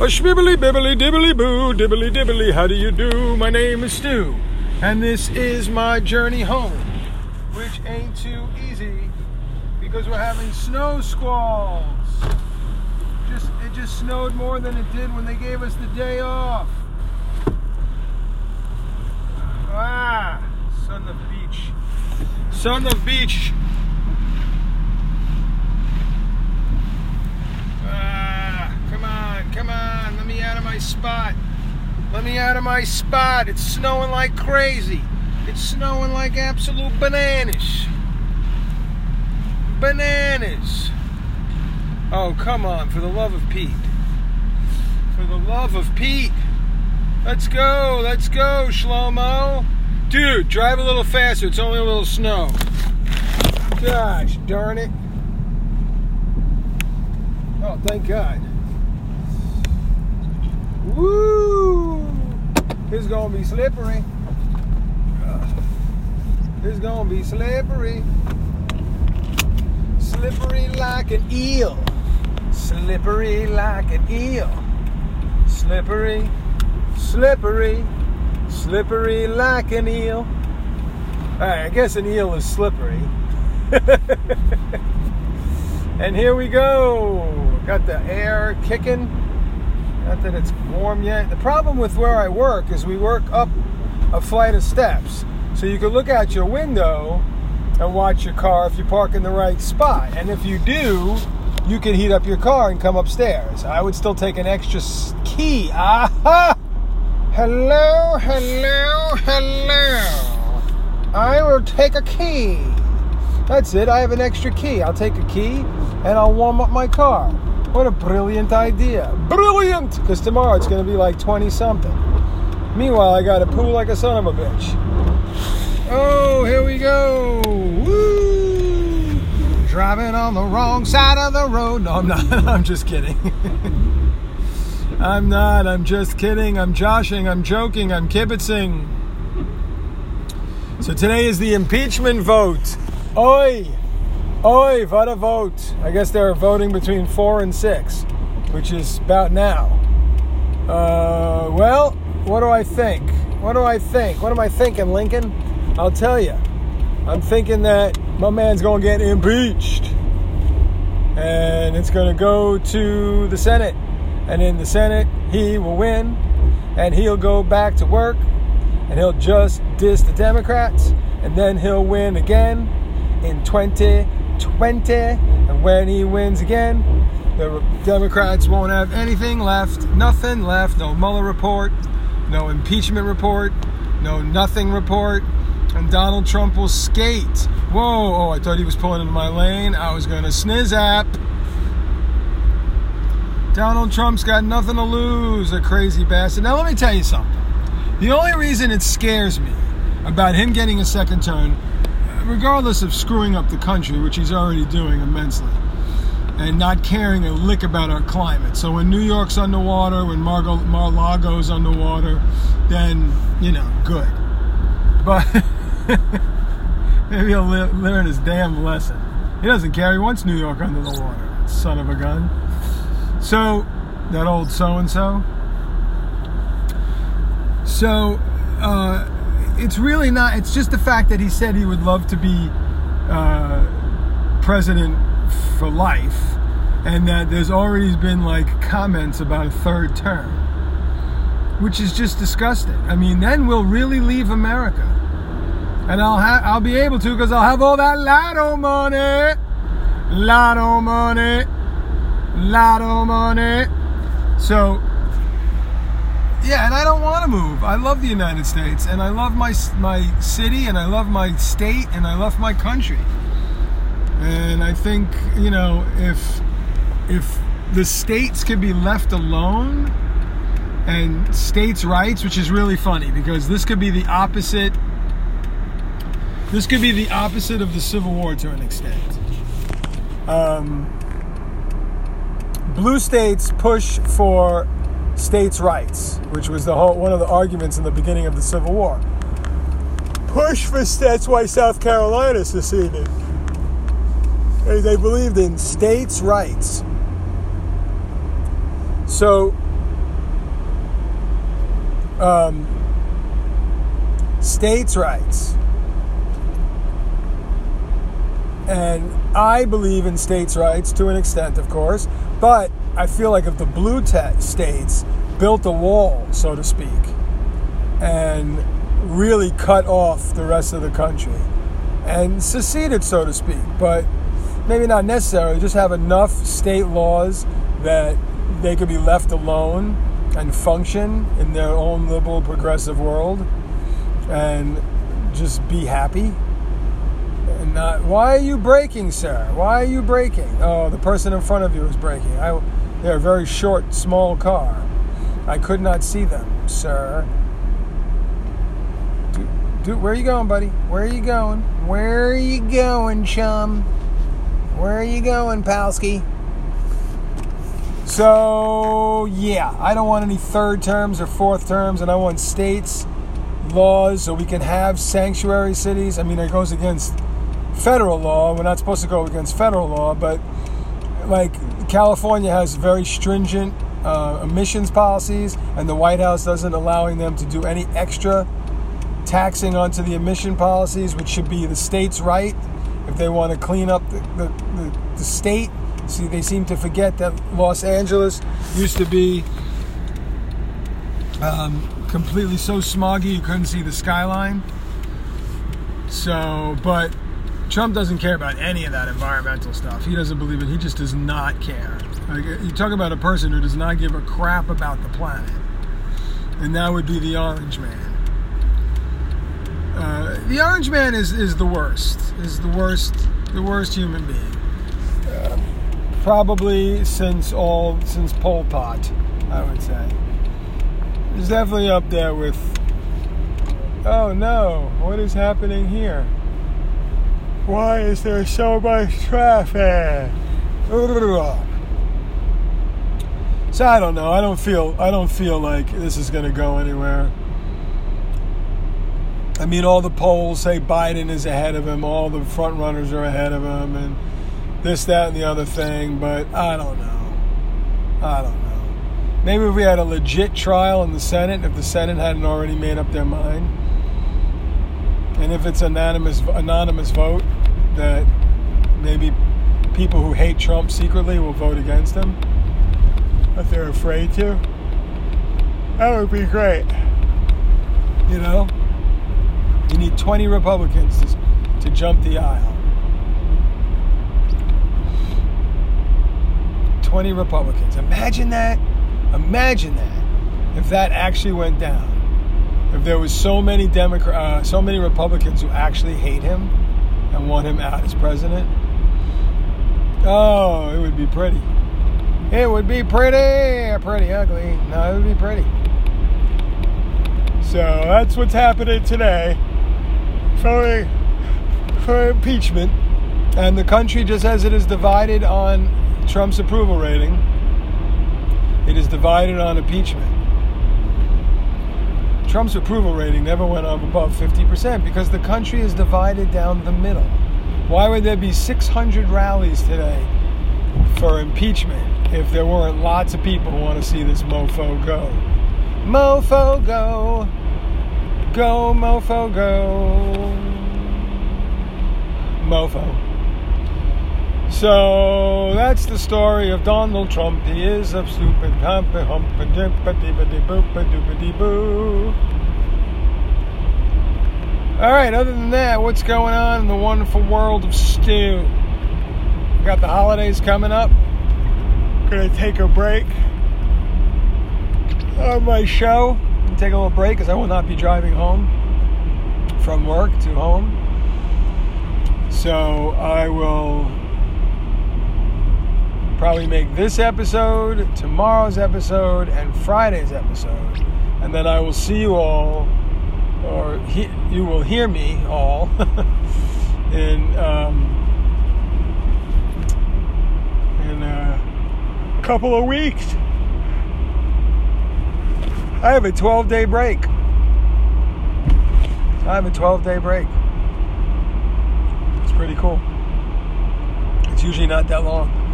A shmibbly bibbly dibbly boo, dibbly dibbly, how do you do? My name is Stu, and this is my journey home, which ain't too easy because we're having snow squalls. Just it just snowed more than it did when they gave us the day off. Ah, son of beach. Son of beach. Ah, come on, come on. Let me out of my spot. Let me out of my spot. It's snowing like crazy. It's snowing like absolute bananas. Bananas. Oh, come on, for the love of Pete. For the love of Pete. Let's go, let's go, Shlomo. Dude, drive a little faster. It's only a little snow. Gosh, darn it. Oh, thank God. Woo! It's gonna be slippery. It's gonna be slippery. Slippery like an eel. Slippery like an eel. Slippery, slippery, slippery like an eel. Alright, I guess an eel is slippery. and here we go. Got the air kicking. Not that it's warm yet. The problem with where I work is we work up a flight of steps. So you can look out your window and watch your car if you park in the right spot. And if you do, you can heat up your car and come upstairs. I would still take an extra key. Aha! Hello, hello, hello. I will take a key. That's it. I have an extra key. I'll take a key and I'll warm up my car. What a brilliant idea. Brilliant! Because tomorrow it's going to be like 20 something. Meanwhile, I got to poo like a son of a bitch. Oh, here we go. Woo! Driving on the wrong side of the road. No, I'm not. I'm just kidding. I'm not. I'm just kidding. I'm joshing. I'm joking. I'm kibitzing. So today is the impeachment vote. Oi! Oi, what a vote. I guess they're voting between four and six, which is about now. Uh, well, what do I think? What do I think? What am I thinking, Lincoln? I'll tell you. I'm thinking that my man's going to get impeached. And it's going to go to the Senate. And in the Senate, he will win. And he'll go back to work. And he'll just diss the Democrats. And then he'll win again in 2020. And when he wins again, the Democrats won't have anything left. Nothing left. No Mueller report. No impeachment report. No nothing report and Donald Trump will skate. Whoa, oh, I thought he was pulling into my lane. I was going to sniz app. Donald Trump's got nothing to lose, a crazy bastard. Now, let me tell you something. The only reason it scares me about him getting a second term, regardless of screwing up the country, which he's already doing immensely, and not caring a lick about our climate. So when New York's underwater, when Mar- Mar-Lago's underwater, then, you know, good. But maybe he'll learn his damn lesson. He doesn't care. He wants New York under the water. Son of a gun. So, that old so and so. So, uh, it's really not, it's just the fact that he said he would love to be uh, president for life, and that there's already been like comments about a third term, which is just disgusting. I mean, then we'll really leave America and I'll have I'll be able to because I'll have all that lotto money, lotto money, lotto money. So yeah, and I don't want to move. I love the United States, and I love my my city, and I love my state, and I love my country. And I think you know if if the states can be left alone and states' rights, which is really funny because this could be the opposite this could be the opposite of the Civil War to an extent. Um, blue states push for states' rights, which was the whole one of the arguments in the beginning of the Civil War. Push for that's why South Carolina seceded. They believed in states' rights. So um, states' rights. And I believe in states' rights to an extent, of course, but I feel like if the blue te- states built a wall, so to speak, and really cut off the rest of the country and seceded, so to speak, but maybe not necessarily, just have enough state laws that they could be left alone and function in their own liberal progressive world and just be happy and not why are you breaking sir? Why are you breaking? Oh the person in front of you is breaking. I, they're a very short small car. I could not see them sir. Dude, where are you going buddy? Where are you going? Where are you going chum? Where are you going palsky so, yeah, I don't want any third terms or fourth terms, and I want states, laws, so we can have sanctuary cities. I mean, it goes against federal law. We're not supposed to go against federal law, but like California has very stringent uh, emissions policies, and the White House doesn't allowing them to do any extra taxing onto the emission policies, which should be the state's right if they want to clean up the, the, the, the state See, they seem to forget that Los Angeles used to be um, completely so smoggy you couldn't see the skyline. So, but Trump doesn't care about any of that environmental stuff. He doesn't believe it. He just does not care. Like, you talk about a person who does not give a crap about the planet, and that would be the Orange Man. Uh, the Orange Man is, is the worst. Is the worst. The worst human being. Uh, probably since all since Pol Pot, I would say. It's definitely up there with. Oh no! What is happening here? Why is there so much traffic? So I don't know. I don't feel. I don't feel like this is going to go anywhere. I mean, all the polls say Biden is ahead of him. All the front runners are ahead of him, and this, that, and the other thing, but I don't know. I don't know. Maybe if we had a legit trial in the Senate, if the Senate hadn't already made up their mind, and if it's anonymous anonymous vote, that maybe people who hate Trump secretly will vote against him, if they're afraid to. That would be great. You know, you need 20 Republicans to, to jump the aisle. 20 Republicans. Imagine that. Imagine that. If that actually went down. If there was so many Democrat, uh, so many Republicans who actually hate him and want him out as president. Oh, it would be pretty. It would be pretty, pretty ugly. No, it would be pretty. So that's what's happening today for, for impeachment. And the country, just as it is divided on Trump's approval rating, it is divided on impeachment. Trump's approval rating never went up above 50% because the country is divided down the middle. Why would there be 600 rallies today for impeachment if there weren't lots of people who want to see this mofo go? Mofo go! Go, mofo, go! Mofo. So that's the story of Donald Trump. He is a stupid humpy humpy boo. All right, other than that, what's going on in the wonderful world of Stu? We got the holidays coming up. Gonna take a break on my show. And take a little break because I will not be driving home from work to home. So I will probably make this episode, tomorrow's episode, and Friday's episode. And then I will see you all, or he, you will hear me all, in, um, in a couple of weeks. I have a 12 day break. I have a 12 day break. It's pretty cool. It's usually not that long.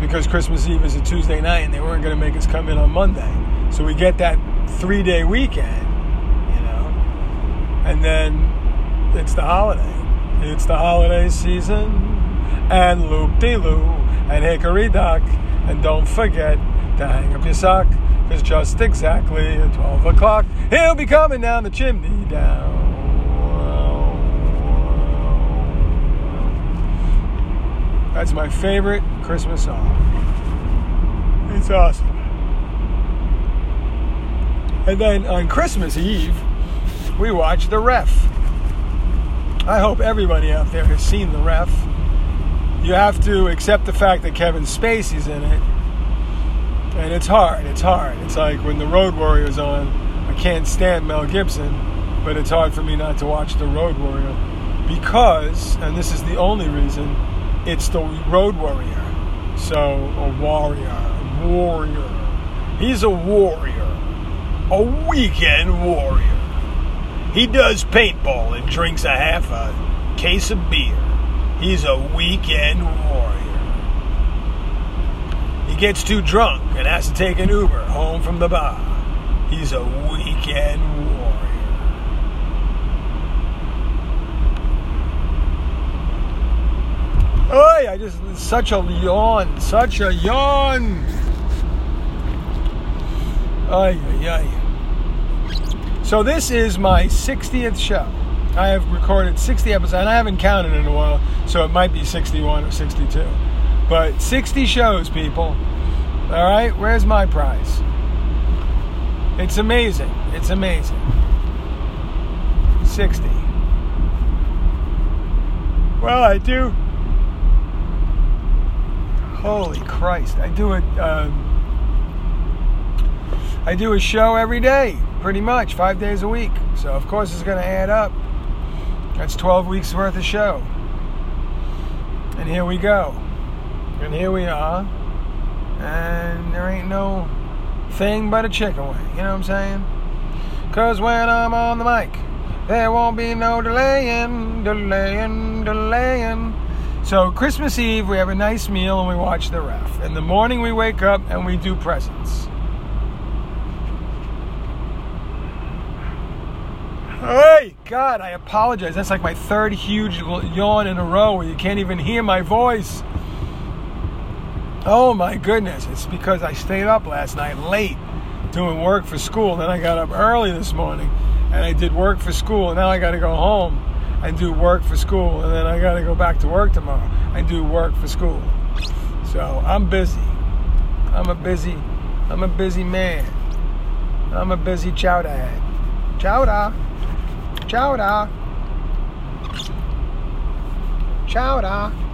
Because Christmas Eve is a Tuesday night and they weren't going to make us come in on Monday. So we get that three day weekend, you know, and then it's the holiday. It's the holiday season, and loop de loo, and hickory dock, and don't forget to hang up your sock, because just exactly at 12 o'clock, he'll be coming down the chimney down. That's my favorite Christmas song. It's awesome. And then on Christmas Eve, we watch The Ref. I hope everybody out there has seen The Ref. You have to accept the fact that Kevin Spacey's in it. And it's hard. It's hard. It's like when The Road Warrior's on, I can't stand Mel Gibson, but it's hard for me not to watch The Road Warrior because, and this is the only reason, it's the Road Warrior. So, a warrior, a warrior. He's a warrior, a weekend warrior. He does paintball and drinks a half a case of beer. He's a weekend warrior. He gets too drunk and has to take an Uber home from the bar. He's a weekend warrior. Oi, I just such a yawn, such a yawn. Ay, ay, ay. So this is my 60th show. I have recorded 60 episodes, and I haven't counted in a while, so it might be 61 or 62. But 60 shows, people. All right, where's my prize? It's amazing. It's amazing. 60. Well, I do. Holy Christ! I do it. Um, I do a show every day, pretty much five days a week. So of course it's going to add up. That's 12 weeks worth of show. And here we go. And here we are. And there ain't no thing but a chicken wing. You know what I'm saying? Cause when I'm on the mic, there won't be no delaying, delaying, delaying. So Christmas Eve, we have a nice meal and we watch the ref. In the morning, we wake up and we do presents. Hey, God, I apologize. That's like my third huge yawn in a row where you can't even hear my voice. Oh my goodness, it's because I stayed up last night late doing work for school. Then I got up early this morning and I did work for school. And now I got to go home and do work for school, and then I got to go back to work tomorrow and do work for school. So I'm busy. I'm a busy. I'm a busy man. I'm a busy chowder. Chowder. Chowder. Chowder.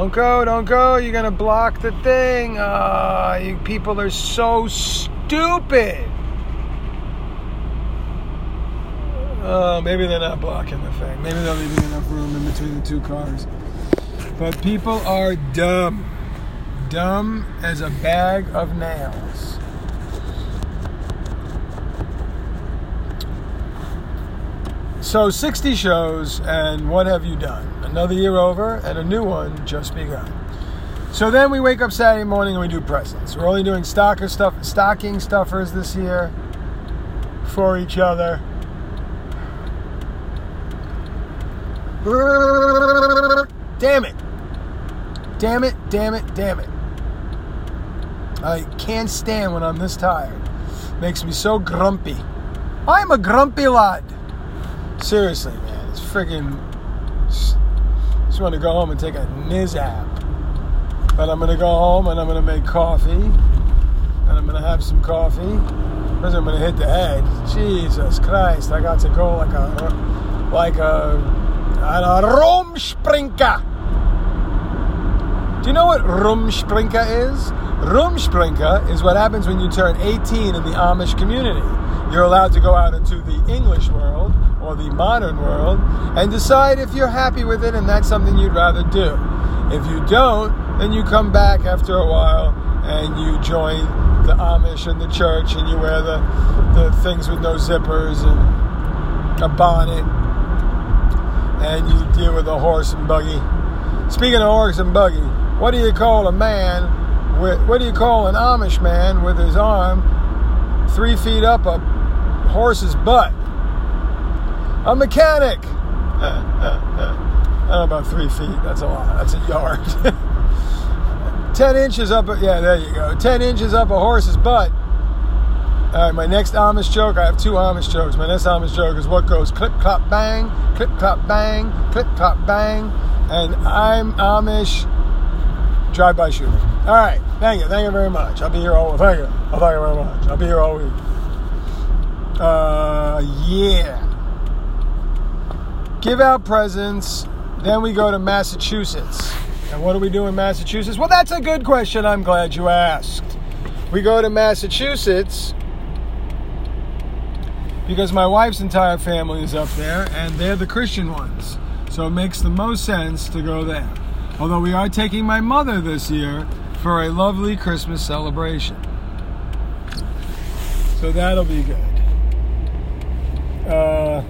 Don't go, don't go. You're going to block the thing. Uh, you people are so stupid. Uh, maybe they're not blocking the thing. Maybe they're leaving enough room in between the two cars. But people are dumb. Dumb as a bag of nails. So 60 shows, and what have you done? Another year over, and a new one just begun. So then we wake up Saturday morning and we do presents. We're only doing stalker stuff, stocking stuffers this year for each other. Damn it! Damn it! Damn it! Damn it! I can't stand when I'm this tired. Makes me so grumpy. I'm a grumpy lad. Seriously, man, it's friggin' want to go home and take a nizap. But I'm gonna go home and I'm gonna make coffee, and I'm gonna have some coffee. Because I'm gonna hit the head. Jesus Christ, I got to go like a like a a Rumspringa. Do you know what Rumspringa is? Rumspringa is what happens when you turn 18 in the Amish community. You're allowed to go out into the English world or the modern world and decide if you're happy with it and that's something you'd rather do. If you don't, then you come back after a while and you join the Amish and the church and you wear the, the things with no zippers and a bonnet and you deal with a horse and buggy. Speaking of horse and buggy, what do you call a man with? What do you call an Amish man with his arm three feet up a horse's butt? A mechanic. I about three feet. That's a lot. That's a yard. 10 inches up, a, yeah, there you go. 10 inches up a horse's butt. All right, my next Amish joke, I have two Amish jokes. My next Amish joke is what goes clip, clop, bang, clip, clop, bang, clip, clop, bang. And I'm Amish drive by shooting. All right, thank you. Thank you very much. I'll be here all Thank you. Oh, thank you very much. I'll be here all week. Uh, yeah. Give out presents. Then we go to Massachusetts. And what do we do in Massachusetts? Well, that's a good question. I'm glad you asked. We go to Massachusetts because my wife's entire family is up there and they're the Christian ones. So it makes the most sense to go there. Although we are taking my mother this year for a lovely Christmas celebration. So that'll be good. Uh,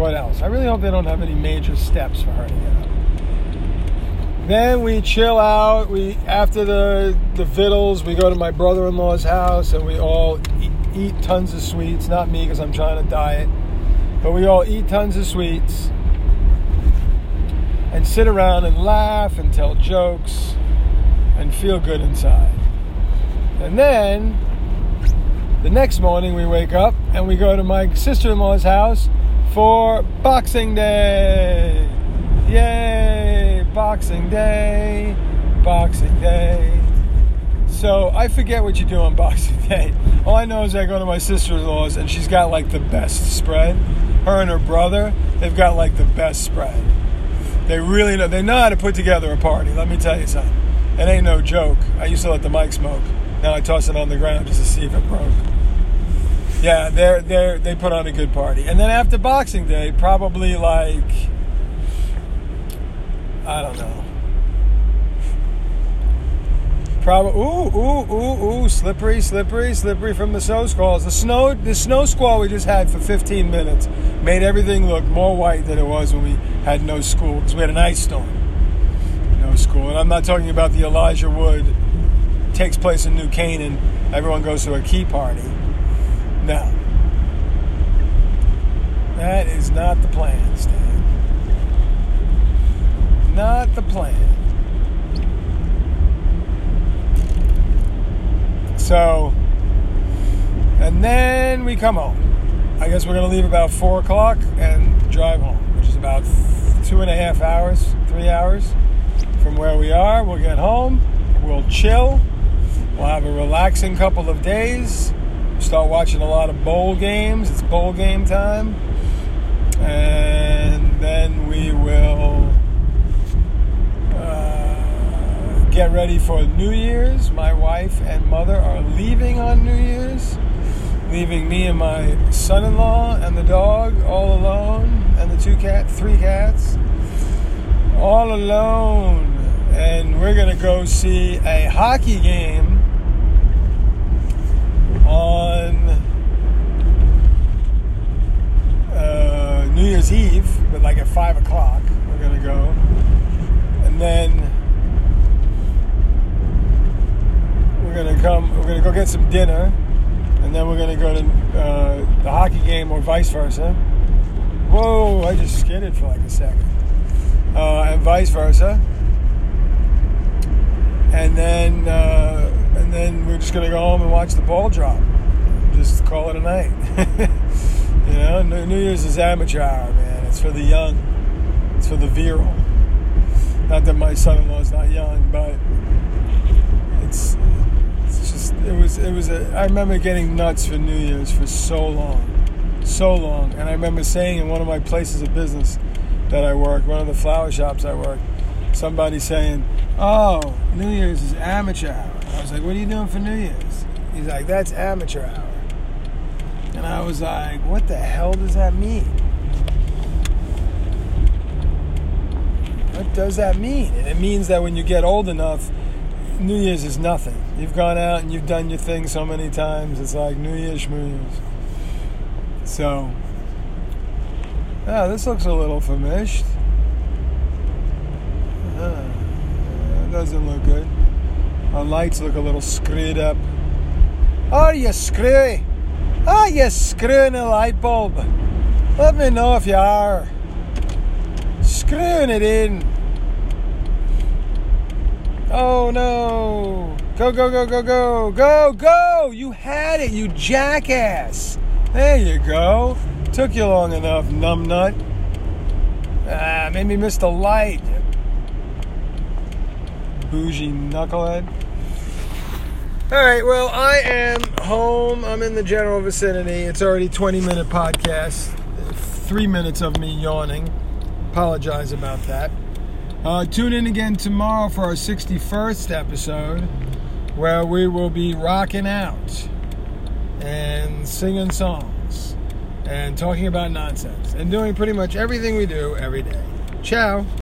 what else? I really hope they don't have any major steps for her to get up. Then we chill out. We after the the vittles, we go to my brother-in-law's house and we all eat, eat tons of sweets. Not me because I'm trying to diet, but we all eat tons of sweets and sit around and laugh and tell jokes and feel good inside. And then the next morning we wake up and we go to my sister-in-law's house for Boxing Day. Yay! Boxing Day, Boxing Day. So I forget what you do on Boxing Day. All I know is I go to my sister-in-law's and she's got like the best spread. Her and her brother, they've got like the best spread. They really know. They know how to put together a party. Let me tell you something. It ain't no joke. I used to let the mic smoke. Now I toss it on the ground just to see if it broke yeah, they're they they put on a good party. And then after Boxing Day, probably like I don't know. Probably ooh ooh ooh ooh slippery slippery slippery from the snow squalls. The snow the snow squall we just had for 15 minutes made everything look more white than it was when we had no school because we had an ice storm. No school, and I'm not talking about the Elijah Wood takes place in New Canaan. Everyone goes to a key party no. That is not the plan, Stan. Not the plan. So, and then we come home. I guess we're going to leave about 4 o'clock and drive home, which is about two and a half hours, three hours from where we are. We'll get home, we'll chill, we'll have a relaxing couple of days start watching a lot of bowl games. It's bowl game time. And then we will uh, get ready for New Year's. My wife and mother are leaving on New Year's, leaving me and my son in law and the dog all alone, and the two cat, three cats, all alone. And we're going to go see a hockey game on uh, New Year's Eve, but like at five o'clock, we're gonna go, and then we're gonna come. We're gonna go get some dinner, and then we're gonna go to uh, the hockey game or vice versa. Whoa! I just skidded for like a second, uh, and vice versa, and then. And then we're just gonna go home and watch the ball drop. Just call it a night. you know, New Year's is amateur hour, man. It's for the young. It's for the virile. Not that my son-in-law is not young, but it's it's just it was it was a. I remember getting nuts for New Year's for so long, so long, and I remember saying in one of my places of business that I work, one of the flower shops I work, somebody saying, "Oh, New Year's is amateur hour." I was like, what are you doing for New Year's? He's like, that's amateur hour. And I was like, what the hell does that mean? What does that mean? And it means that when you get old enough, New Year's is nothing. You've gone out and you've done your thing so many times. It's like New Year's, New Year's. So, yeah, this looks a little famished. Uh-huh. doesn't look good. Our lights look a little screwed up. Are you screwy? Are you screwing a light bulb? Let me know if you are. Screwing it in. Oh no. Go, go, go, go, go. Go, go. You had it, you jackass. There you go. Took you long enough, numbnut. Ah, made me miss the light. Bougie knucklehead. All right, well, I am home. I'm in the general vicinity. It's already 20 minute podcast. Three minutes of me yawning. Apologize about that. Uh, tune in again tomorrow for our 61st episode, where we will be rocking out and singing songs and talking about nonsense and doing pretty much everything we do every day. Ciao.